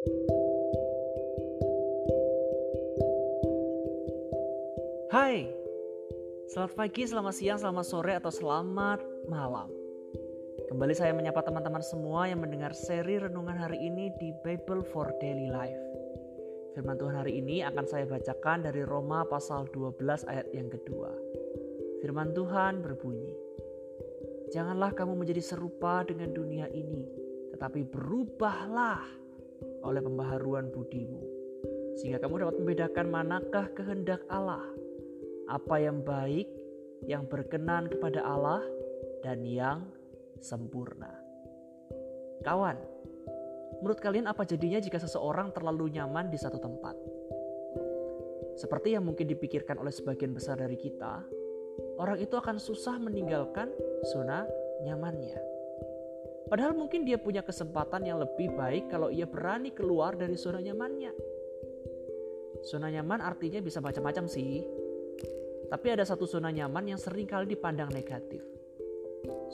Hai, selamat pagi, selamat siang, selamat sore, atau selamat malam. Kembali saya menyapa teman-teman semua yang mendengar seri renungan hari ini di Bible for Daily Life. Firman Tuhan hari ini akan saya bacakan dari Roma pasal 12 ayat yang kedua. Firman Tuhan berbunyi, Janganlah kamu menjadi serupa dengan dunia ini, tetapi berubahlah oleh pembaharuan budimu, sehingga kamu dapat membedakan manakah kehendak Allah, apa yang baik, yang berkenan kepada Allah, dan yang sempurna. Kawan, menurut kalian apa jadinya jika seseorang terlalu nyaman di satu tempat? Seperti yang mungkin dipikirkan oleh sebagian besar dari kita, orang itu akan susah meninggalkan zona nyamannya. Padahal mungkin dia punya kesempatan yang lebih baik kalau ia berani keluar dari zona nyamannya. Zona nyaman artinya bisa macam-macam sih, tapi ada satu zona nyaman yang sering kali dipandang negatif.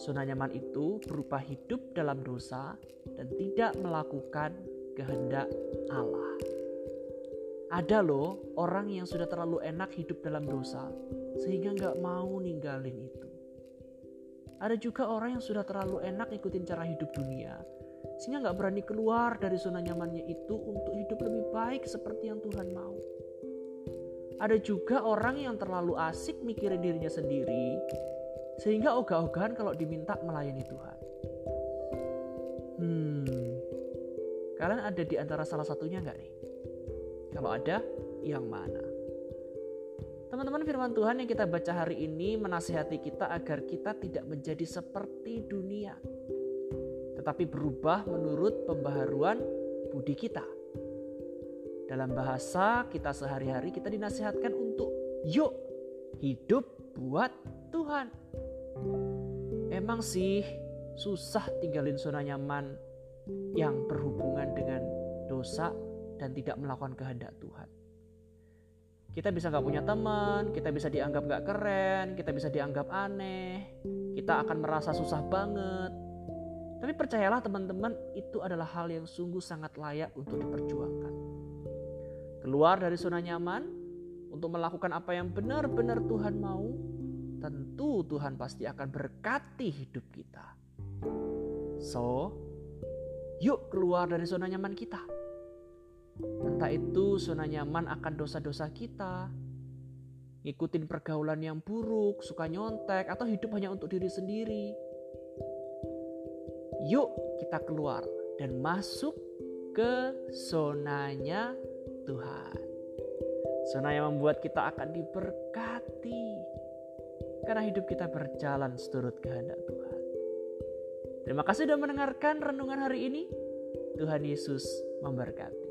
Zona nyaman itu berupa hidup dalam dosa dan tidak melakukan kehendak Allah. Ada loh orang yang sudah terlalu enak hidup dalam dosa sehingga nggak mau ninggalin itu. Ada juga orang yang sudah terlalu enak ikutin cara hidup dunia sehingga nggak berani keluar dari zona nyamannya itu untuk hidup lebih baik seperti yang Tuhan mau. Ada juga orang yang terlalu asik mikirin dirinya sendiri sehingga ogah-ogahan kalau diminta melayani Tuhan. Hmm, kalian ada di antara salah satunya nggak nih? Kalau ada, yang mana? Teman-teman firman Tuhan yang kita baca hari ini menasihati kita agar kita tidak menjadi seperti dunia. Tetapi berubah menurut pembaharuan budi kita. Dalam bahasa kita sehari-hari kita dinasihatkan untuk yuk hidup buat Tuhan. Emang sih susah tinggalin zona nyaman yang berhubungan dengan dosa dan tidak melakukan kehendak Tuhan. Kita bisa nggak punya teman, kita bisa dianggap nggak keren, kita bisa dianggap aneh, kita akan merasa susah banget. Tapi percayalah teman-teman, itu adalah hal yang sungguh sangat layak untuk diperjuangkan keluar dari zona nyaman untuk melakukan apa yang benar-benar Tuhan mau, tentu Tuhan pasti akan berkati hidup kita. So, yuk keluar dari zona nyaman kita. Entah itu zona nyaman akan dosa-dosa kita, ngikutin pergaulan yang buruk, suka nyontek, atau hidup hanya untuk diri sendiri. Yuk kita keluar dan masuk ke zonanya Tuhan. Zona yang membuat kita akan diberkati. Karena hidup kita berjalan seturut kehendak Tuhan. Terima kasih sudah mendengarkan renungan hari ini. Tuhan Yesus memberkati.